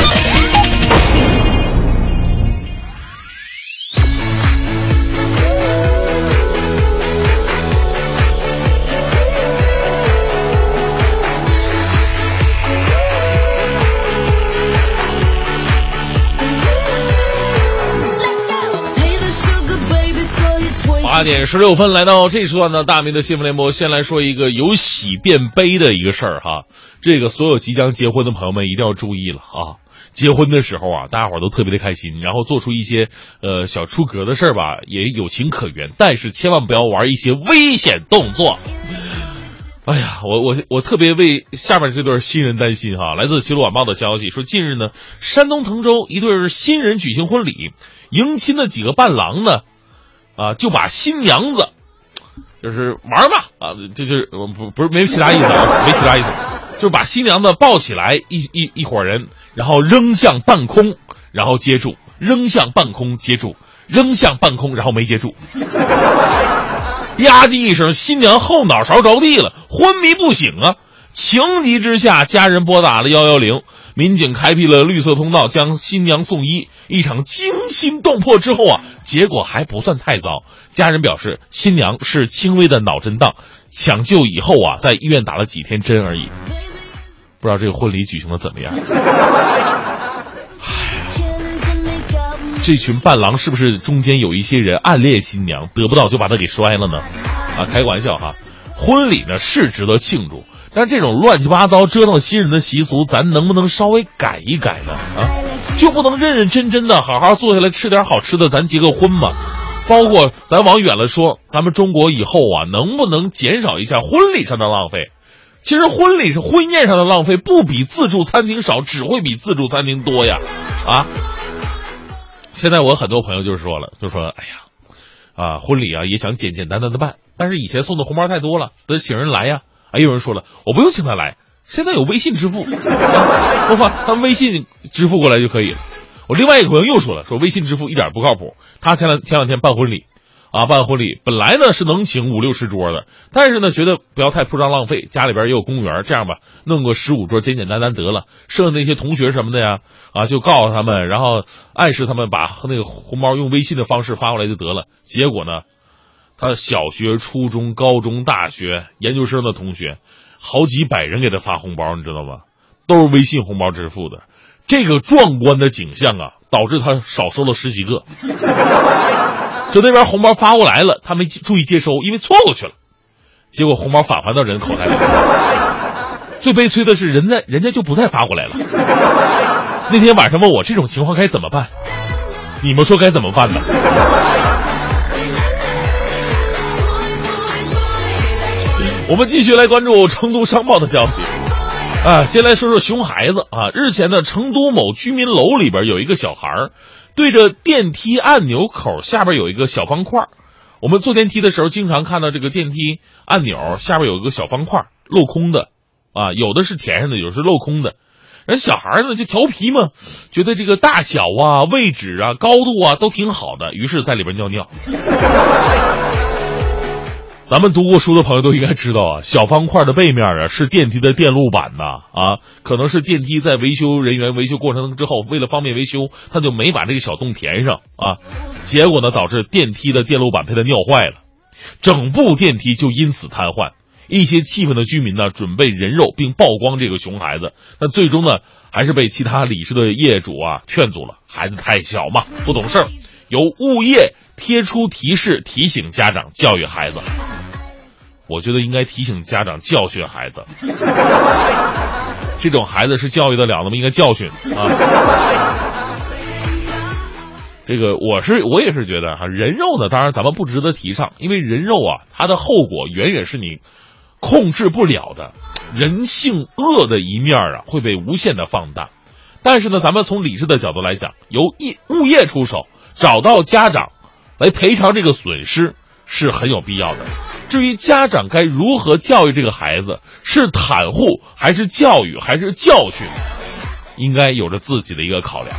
八点十六分，来到这时段的大明的新闻联播，先来说一个由喜变悲的一个事儿哈。这个所有即将结婚的朋友们一定要注意了啊！结婚的时候啊，大家伙都特别的开心，然后做出一些呃小出格的事儿吧，也有情可原，但是千万不要玩一些危险动作。哎呀，我我我特别为下面这对新人担心哈。来自《齐鲁晚报》的消息说，近日呢，山东滕州一对新人举行婚礼，迎亲的几个伴郎呢。啊，就把新娘子，就是玩嘛啊，这就是不不是没其他意思啊，没其他意思，就把新娘子抱起来，一一一伙人，然后扔向半空，然后接住，扔向半空接住，扔向半空，然后没接住，吧唧一声，新娘后脑勺着地了，昏迷不醒啊！情急之下，家人拨打了幺幺零。民警开辟了绿色通道，将新娘送医。一场惊心动魄之后啊，结果还不算太糟。家人表示，新娘是轻微的脑震荡，抢救以后啊，在医院打了几天针而已。不知道这个婚礼举行的怎么样？这群伴郎是不是中间有一些人暗恋新娘，得不到就把她给摔了呢？啊，开个玩笑哈。婚礼呢是值得庆祝。但这种乱七八糟折腾新人的习俗，咱能不能稍微改一改呢？啊，就不能认认真真的好好坐下来吃点好吃的，咱结个婚吗？包括咱往远了说，咱们中国以后啊，能不能减少一下婚礼上的浪费？其实婚礼是婚宴上的浪费，不比自助餐厅少，只会比自助餐厅多呀！啊，现在我很多朋友就说了，就说哎呀，啊，婚礼啊也想简简单单的办，但是以前送的红包太多了，得请人来呀。还有人说了，我不用请他来，现在有微信支付，我发他微信支付过来就可以了。我另外一个朋友又说了，说微信支付一点不靠谱。他前两前两天办婚礼，啊办婚礼，本来呢是能请五六十桌的，但是呢觉得不要太铺张浪费，家里边也有公园，这样吧，弄个十五桌简简单单得了。剩下那些同学什么的呀，啊就告诉他们，然后暗示他们把那个红包用微信的方式发过来就得了。结果呢，他小学、初中、高中、大学、研究生的同学，好几百人给他发红包，你知道吗？都是微信红包支付的。这个壮观的景象啊，导致他少收了十几个。就那边红包发过来了，他没注意接收，因为错过去了，结果红包返还到人口袋里。最悲催的是，人家人家就不再发过来了。那天晚上问我这种情况该怎么办，你们说该怎么办呢？我们继续来关注成都商报的消息。啊，先来说说熊孩子啊。日前呢，成都某居民楼里边有一个小孩儿。对着电梯按钮口下边有一个小方块，我们坐电梯的时候经常看到这个电梯按钮下边有一个小方块镂空的，啊，有的是填上的，有的是镂空的。人小孩呢就调皮嘛，觉得这个大小啊、位置啊、高度啊都挺好的，于是在里边尿尿。咱们读过书的朋友都应该知道啊，小方块的背面啊是电梯的电路板呐啊，可能是电梯在维修人员维修过程之后，为了方便维修，他就没把这个小洞填上啊，结果呢导致电梯的电路板被他尿坏了，整部电梯就因此瘫痪。一些气愤的居民呢准备人肉并曝光这个熊孩子，但最终呢还是被其他理智的业主啊劝阻了，孩子太小嘛，不懂事儿，由物业贴出提示提醒家长教育孩子。我觉得应该提醒家长教训孩子，这种孩子是教育得了的吗？应该教训啊！这个我是我也是觉得哈，人肉呢，当然咱们不值得提倡，因为人肉啊，它的后果远远是你控制不了的，人性恶的一面啊会被无限的放大。但是呢，咱们从理智的角度来讲，由业物业出手找到家长来赔偿这个损失是很有必要的。至于家长该如何教育这个孩子，是袒护还是教育还是教训，应该有着自己的一个考量。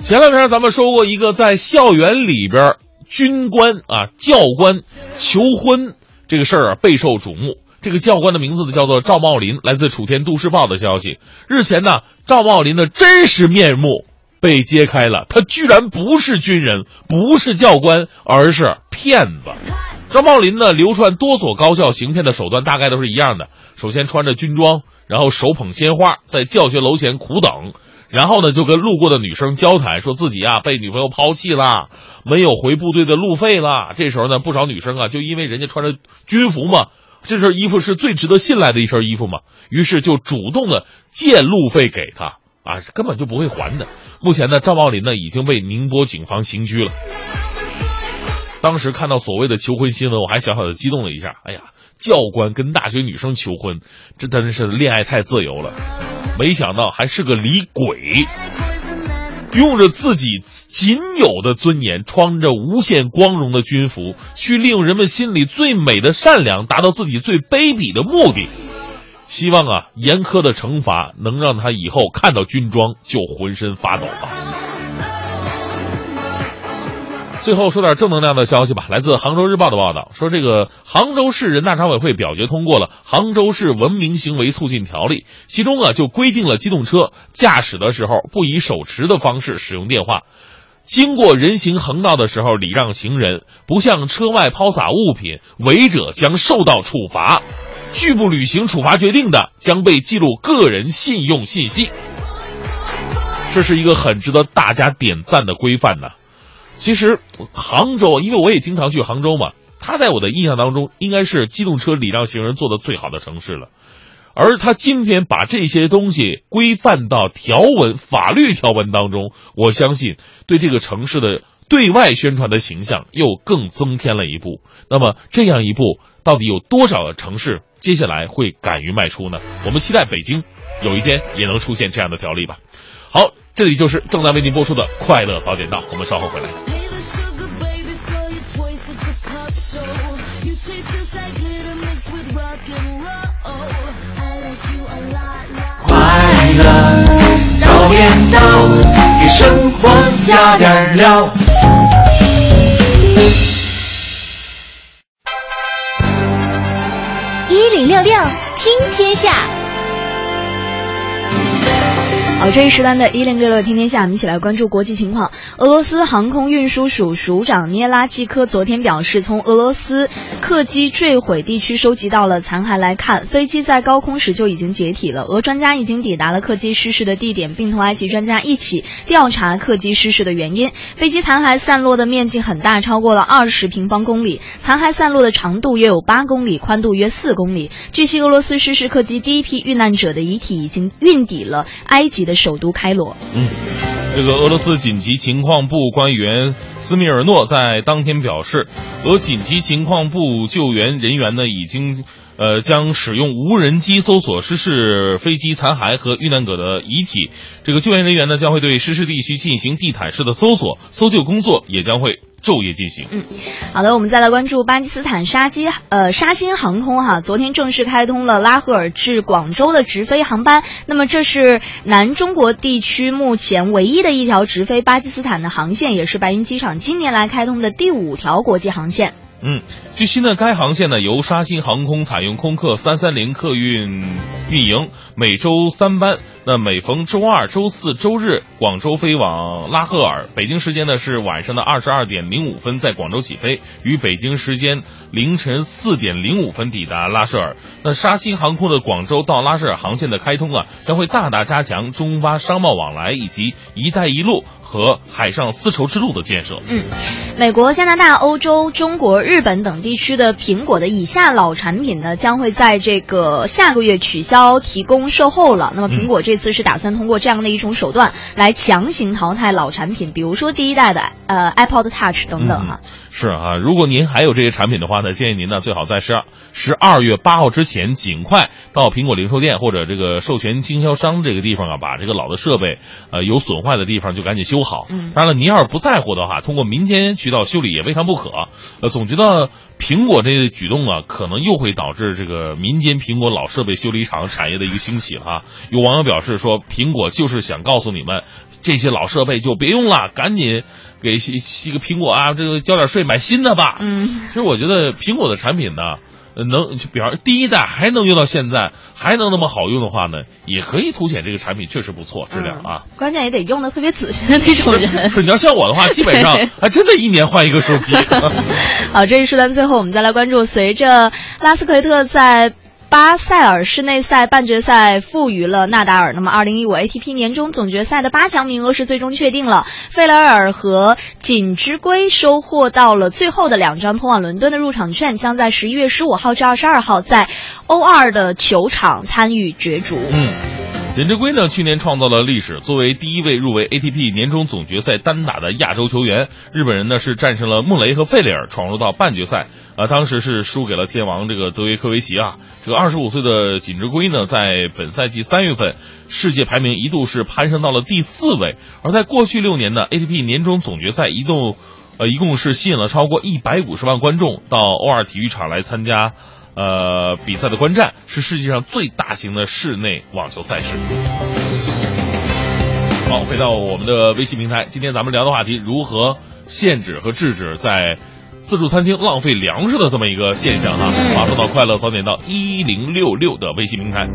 前两天咱们说过一个在校园里边军官啊教官求婚这个事儿啊备受瞩目。这个教官的名字呢，叫做赵茂林，来自楚天都市报的消息。日前呢，赵茂林的真实面目被揭开了，他居然不是军人，不是教官，而是骗子。赵茂林呢，流传多所高校行骗的手段，大概都是一样的。首先穿着军装，然后手捧鲜花，在教学楼前苦等，然后呢，就跟路过的女生交谈，说自己啊被女朋友抛弃了，没有回部队的路费了。这时候呢，不少女生啊，就因为人家穿着军服嘛。这身衣服是最值得信赖的一身衣服嘛？于是就主动的借路费给他啊，根本就不会还的。目前呢，赵茂林呢已经被宁波警方刑拘了。当时看到所谓的求婚新闻，我还小小的激动了一下。哎呀，教官跟大学女生求婚，这真是恋爱太自由了。没想到还是个李鬼。用着自己仅有的尊严，穿着无限光荣的军服，去利用人们心里最美的善良，达到自己最卑鄙的目的。希望啊，严苛的惩罚能让他以后看到军装就浑身发抖吧。最后说点正能量的消息吧。来自《杭州日报》的报道说，这个杭州市人大常委会表决通过了《杭州市文明行为促进条例》，其中啊就规定了机动车驾驶的时候不以手持的方式使用电话，经过人行横道的时候礼让行人，不向车外抛洒物品，违者将受到处罚。拒不履行处罚决定的，将被记录个人信用信息。这是一个很值得大家点赞的规范呢。其实，杭州，因为我也经常去杭州嘛，它在我的印象当中应该是机动车礼让行人做的最好的城市了。而他今天把这些东西规范到条文、法律条文当中，我相信对这个城市的对外宣传的形象又更增添了一步。那么，这样一步到底有多少个城市接下来会敢于迈出呢？我们期待北京有一天也能出现这样的条例吧。好。这里就是正在为您播出的《快乐早点到》，我们稍后回来。快点到，给生活加点料。一零六六听天下。好，这一时段的“一零六六天天下”，我们一起来关注国际情况。俄罗斯航空运输署署长涅拉季科昨天表示，从俄罗斯客机坠毁地区收集到了残骸来看，飞机在高空时就已经解体了。俄专家已经抵达了客机失事的地点，并同埃及专家一起调查客机失事的原因。飞机残骸散落的面积很大，超过了二十平方公里，残骸散落的长度约有八公里，宽度约四公里。据悉，俄罗斯失事客机第一批遇难者的遗体已经运抵了埃及的首都开罗。嗯，这个俄罗斯紧急情况部官员斯米尔诺在当天表示，俄紧急情况部救援人员呢已经。呃，将使用无人机搜索失事飞机残骸和遇难者的遗体。这个救援人员呢，将会对失事地区进行地毯式的搜索，搜救工作也将会昼夜进行。嗯，好的，我们再来关注巴基斯坦沙基呃沙欣航空哈，昨天正式开通了拉合尔至广州的直飞航班。那么这是南中国地区目前唯一的一条直飞巴基斯坦的航线，也是白云机场今年来开通的第五条国际航线。嗯，据悉呢，该航线呢由沙欣航空采用空客三三零客运运营，每周三班。那每逢周二、周四周日，广州飞往拉赫尔，北京时间呢是晚上的二十二点零五分在广州起飞，于北京时间凌晨四点零五分抵达拉舍尔。那沙欣航空的广州到拉舍尔航线的开通啊，将会大大加强中巴商贸往来以及“一带一路”和海上丝绸之路的建设。嗯，美国、加拿大、欧洲、中国、日本等地区的苹果的以下老产品呢，将会在这个下个月取消提供售后了。那么苹果这。次是打算通过这样的一种手段来强行淘汰老产品，比如说第一代的呃 iPod Touch 等等哈。是啊，如果您还有这些产品的话呢，建议您呢最好在十二十二月八号之前尽快到苹果零售店或者这个授权经销商这个地方啊，把这个老的设备呃有损坏的地方就赶紧修好。当然了，您要是不在乎的话，通过民间渠道修理也未尝不可。呃，总觉得苹果这个举动啊，可能又会导致这个民间苹果老设备修理厂产业的一个兴起了哈。有网友表示说，苹果就是想告诉你们，这些老设备就别用了，赶紧。给一个苹果啊，这个交点税买新的吧。嗯，其实我觉得苹果的产品呢，能比方第一代还能用到现在，还能那么好用的话呢，也可以凸显这个产品确实不错，质量啊。关键也得用的特别仔细的那种人。是你要像我的话，基本上 还真的一年换一个手机。好，这一时段最后我们再来关注，随着拉斯奎特在。巴塞尔室内赛半决赛负于了纳达尔，那么二零一五 ATP 年终总决赛的八强名额是最终确定了，费雷尔和锦织圭收获到了最后的两张通往伦敦的入场券，将在十一月十五号至二十二号在 O 二的球场参与角逐。嗯。锦织圭呢，去年创造了历史，作为第一位入围 ATP 年终总决赛单打的亚洲球员，日本人呢是战胜了穆雷和费雷尔，闯入到半决赛。啊，当时是输给了天王这个德约科维奇啊。这个二十五岁的锦织圭呢，在本赛季三月份，世界排名一度是攀升到了第四位。而在过去六年呢，ATP 年终总决赛一度，呃，一共是吸引了超过一百五十万观众到欧尔体育场来参加。呃，比赛的观战是世界上最大型的室内网球赛事。好，回到我们的微信平台，今天咱们聊的话题，如何限制和制止在自助餐厅浪费粮食的这么一个现象哈。马上到快乐早点到一零六六的微信平台。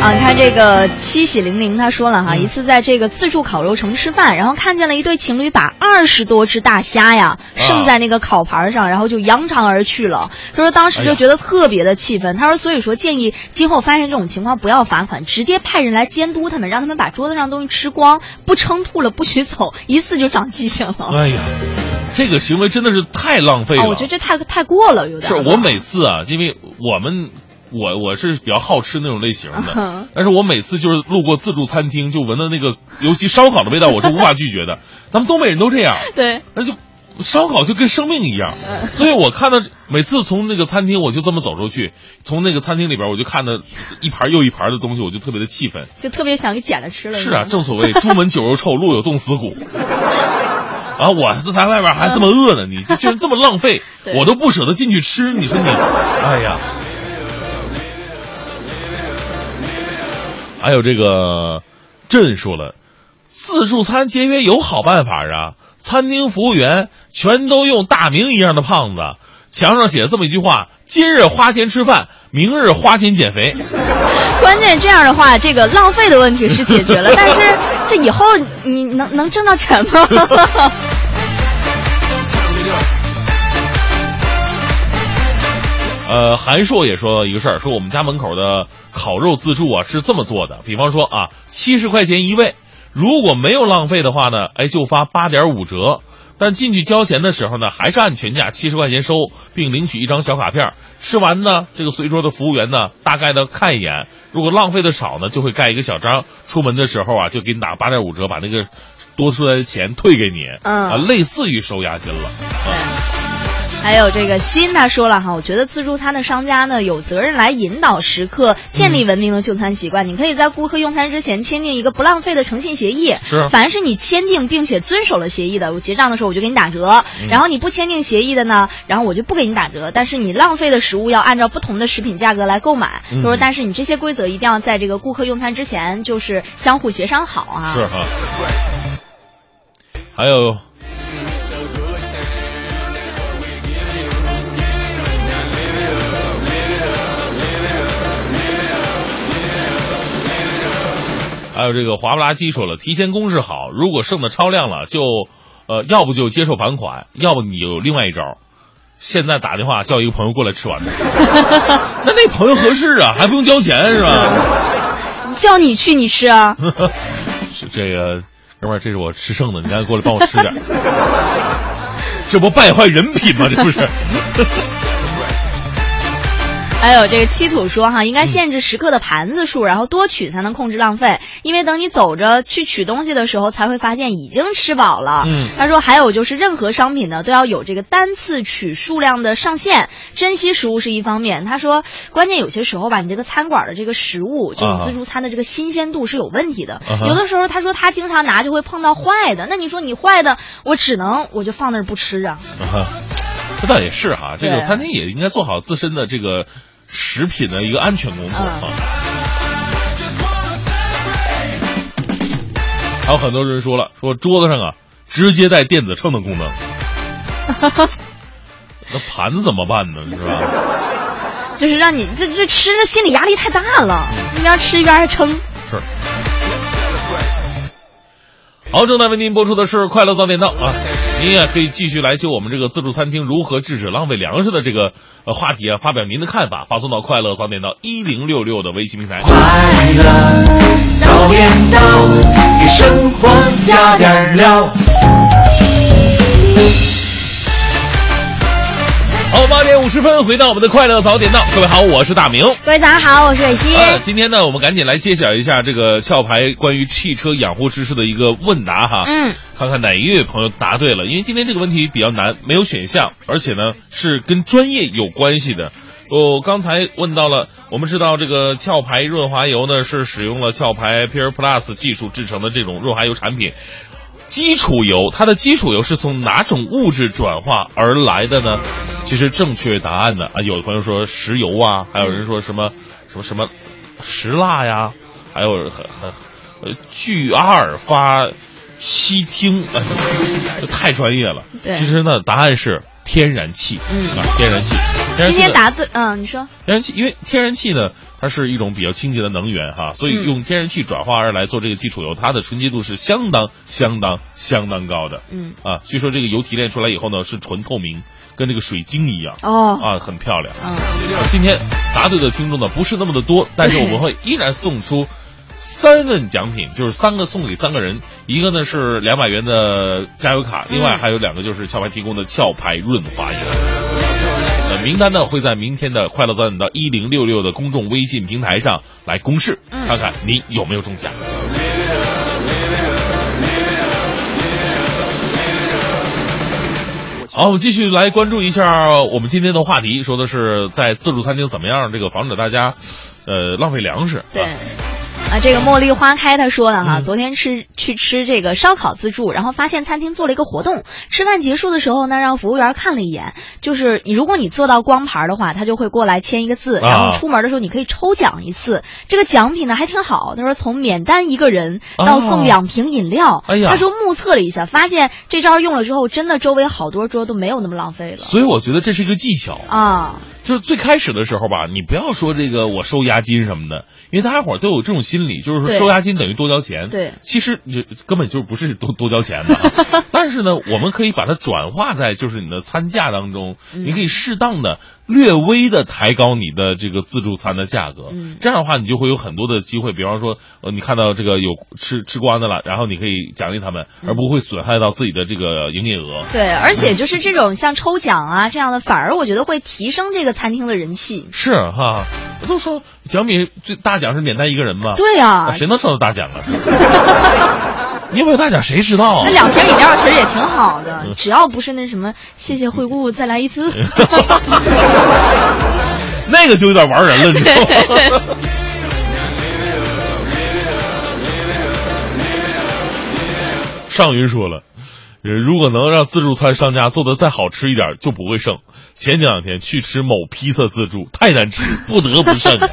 啊，看这个七喜零零，他说了哈，一次在这个自助烤肉城吃饭，然后看见了一对情侣把二十多只大虾呀剩在那个烤盘上，然后就扬长而去了。他说当时就觉得特别的气愤。他说所以说建议今后发现这种情况不要罚款，直接派人来监督他们，让他们把桌子上东西吃光，不撑吐了不许走，一次就长记性了。哎呀，这个行为真的是太浪费了。我觉得这太太过了，有点。是我每次啊，因为我们。我我是比较好吃那种类型的，但是我每次就是路过自助餐厅，就闻到那个 尤其烧烤的味道，我是无法拒绝的。咱们东北人都这样，对，那就烧烤就跟生命一样，所以我看到每次从那个餐厅，我就这么走出去，从那个餐厅里边，我就看到一盘又一盘的东西，我就特别的气愤，就特别想给捡了吃了。是啊，正所谓朱门酒肉臭，路有冻死骨。啊，我这在外边还这么饿呢，你居然这么浪费，我都不舍得进去吃，你说你，哎呀。还有这个朕说了，自助餐节约有好办法啊，餐厅服务员全都用大明一样的胖子，墙上写了这么一句话：今日花钱吃饭，明日花钱减肥。关键这样的话，这个浪费的问题是解决了，但是这以后你能能挣到钱吗？呃，韩硕也说一个事儿，说我们家门口的烤肉自助啊是这么做的，比方说啊，七十块钱一位，如果没有浪费的话呢，哎，就发八点五折。但进去交钱的时候呢，还是按全价七十块钱收，并领取一张小卡片。吃完呢，这个随桌的服务员呢，大概的看一眼，如果浪费的少呢，就会盖一个小章。出门的时候啊，就给你打八点五折，把那个多出来的钱退给你。嗯啊，类似于收押金了。还有这个新他说了哈，我觉得自助餐的商家呢有责任来引导食客建立文明的就餐习惯。你可以在顾客用餐之前签订一个不浪费的诚信协议，是凡是你签订并且遵守了协议的，我结账的时候我就给你打折。然后你不签订协议的呢，然后我就不给你打折。但是你浪费的食物要按照不同的食品价格来购买。他说，但是你这些规则一定要在这个顾客用餐之前就是相互协商好啊。是哈。还有。还有这个华不拉几说了，提前公示好，如果剩的超量了，就，呃，要不就接受返款，要不你有另外一招，现在打电话叫一个朋友过来吃完。那那朋友合适啊，还不用交钱是吧？叫你去你吃啊？是这个哥们儿，这是我吃剩的，你赶紧过来帮我吃点。这不败坏人品吗？这不是。还有这个七土说哈，应该限制食客的盘子数，然后多取才能控制浪费。因为等你走着去取东西的时候，才会发现已经吃饱了。嗯，他说还有就是任何商品呢都要有这个单次取数量的上限，珍惜食物是一方面。他说关键有些时候吧，你这个餐馆的这个食物，这种自助餐的这个新鲜度是有问题的。啊、有的时候他说他经常拿就会碰到坏的，那你说你坏的，我只能我就放那儿不吃啊。啊这倒也是哈，这个餐厅也应该做好自身的这个。食品的一个安全工作啊，还有很多人说了，说桌子上啊直接带电子秤的功能，那盘子怎么办呢？是吧？就是让你这这吃的心理压力太大了，一边吃一边还称。是。好，正在为您播出的是《快乐早点到》啊，您也可以继续来就我们这个自助餐厅如何制止浪费粮食的这个呃话题啊，发表您的看法，发送到《快乐早点到》一零六六的微信平台。快乐早点到，给生活加点料。八点五十分，回到我们的快乐早点到。各位好，我是大明。各位早上好，我是蕊希。呃，今天呢，我们赶紧来揭晓一下这个壳牌关于汽车养护知识的一个问答哈。嗯，看看哪一位朋友答对了，因为今天这个问题比较难，没有选项，而且呢是跟专业有关系的。我、哦、刚才问到了，我们知道这个壳牌润滑油呢是使用了壳牌 Pure Plus 技术制成的这种润滑油产品。基础油，它的基础油是从哪种物质转化而来的呢？其实正确答案呢啊，有的朋友说石油啊，还有人说什么什么什么石蜡呀，还有很很呃聚阿尔法烯烃，哎，这太专业了。对，其实呢，答案是天然气。嗯啊，天然气。天然气今天答对，嗯，你说。天然气，因为天然气呢，它是一种比较清洁的能源哈，所以用天然气转化而来做这个基础油，它的纯洁度是相当相当相当高的。嗯啊，据说这个油提炼出来以后呢，是纯透明，跟这个水晶一样。哦啊，很漂亮。嗯，今天答对的听众呢不是那么的多，但是我们会依然送出三份奖品，就是三个送给三个人，一个呢是两百元的加油卡，另外还有两个就是壳牌提供的壳牌润滑油。呃，名单呢会在明天的快乐早点到一零六六的公众微信平台上来公示，嗯看看你有没有中奖。好，我们继续来关注一下我们今天的话题，说的是在自助餐厅怎么样这个防止大家，呃，浪费粮食。对啊。啊，这个茉莉花开他说了哈，嗯。昨天吃去吃这个烧烤自助，然后发现餐厅做了一个活动，吃饭结束的时候呢，让服务员看了一眼，就是你如果你做到光盘的话，他就会过来签一个字，然后出门的时候你可以抽奖一次，这个奖品呢还挺好，他说从免单一个人到送两瓶饮料，哎呀。他说目测了一下，发现这招用了之后，真的周围好多桌都没有那么浪费了。所以我觉得这是一个技巧。啊，就是最开始的时候吧，你不要说这个我收押金什么的，因为大家伙儿都有这种心理，就是说收押金等于多交钱。对其实你根本就不是多多交钱的啊。但是呢，我们可以把它转化在就是你的餐价当中，嗯你可以适当的、略微的抬高你的这个自助餐的价格。嗯这样的话，你就会有很多的机会，比方说，呃，你看到这个有吃吃光的了，然后你可以奖励他们，嗯而不会损害到自己的这个营业额。对，而且就是这种像抽奖啊这样的，反而我觉得会提升这个餐厅的人气。是哈，都说奖品最大奖是免单一个人吗？对呀、啊谁能抽到大奖啊？你有没有大奖谁知道啊那？两瓶饮料其实也挺好的，嗯只要不是那什么谢谢惠顾再来一次。那个就有点玩人了，你知道吗？上云说了，呃如果能让自助餐商家做的再好吃一点，就不会剩。前两天去吃某披萨自助，太难吃，不得不剩。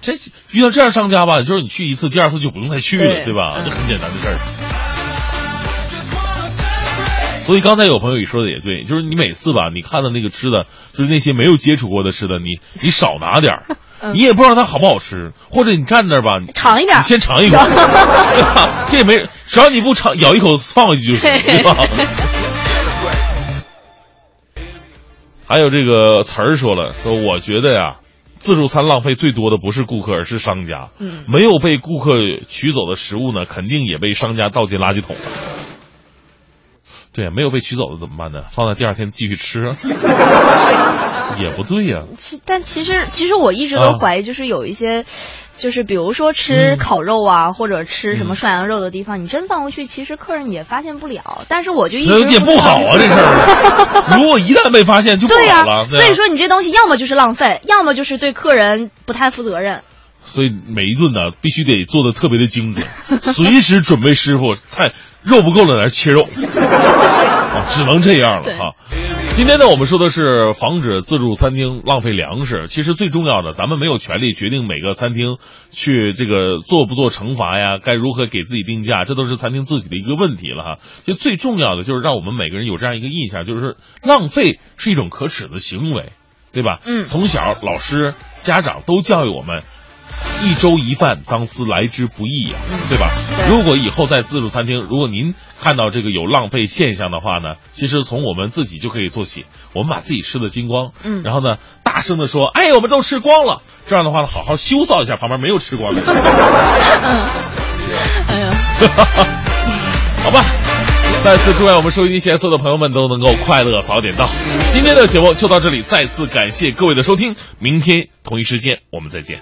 这遇到这样商家吧，就是你去一次，第二次就不用再去了，对对吧？嗯这很简单的事儿。所以刚才有朋友也说的也对，就是你每次吧，你看的那个吃的，就是那些没有接触过的吃的，你你少拿点你也不知道它好不好吃，或者你站那儿吧，你尝一点你先尝一口，对吧？这也没，只要你不尝，咬一口放回去就行，对吧？还有这个词儿说了，说我觉得呀，自助餐浪费最多的不是顾客，而是商家。嗯没有被顾客取走的食物呢，肯定也被商家倒进垃圾桶了。对，没有被取走的怎么办呢？放在第二天继续吃，也不对呀、其但其实其实我一直都啊怀疑，就是有一些。就是比如说吃嗯烤肉啊，或者吃什么嗯涮羊肉的地方，你真放回去，其实客人也发现不了。但是我就一直那也不好啊，这事儿。如果一旦被发现，就不好对呀、了。对啊所以说你这东西要么就是浪费，要么就是对客人不太负责任。所以每一顿呢，必须得做的特别的精准，随时准备师傅菜肉不够了，来切肉，啊，只能这样了哈。今天呢，我们说的是防止自助餐厅浪费粮食。其实最重要的，咱们没有权利决定每个餐厅去这个做不做惩罚呀，该如何给自己定价，这都是餐厅自己的一个问题了哈。就最重要的就是让我们每个人有这样一个印象，就是浪费是一种可耻的行为，对吧？嗯从小老师、家长都教育我们。一粥一饭，当思来之不易呀、对吧？如果以后在自助餐厅，如果您看到这个有浪费现象的话呢，其实从我们自己就可以做起，我们把自己吃的精光，嗯然后呢，大声的说，哎，我们都吃光了，这样的话呢，好好羞臊一下旁边没有吃光的人，哎呀，好吧。再次祝愿我们收音机前所有的朋友们都能够快乐早点到。今天的节目就到这里，再次感谢各位的收听，明天同一时间我们再见。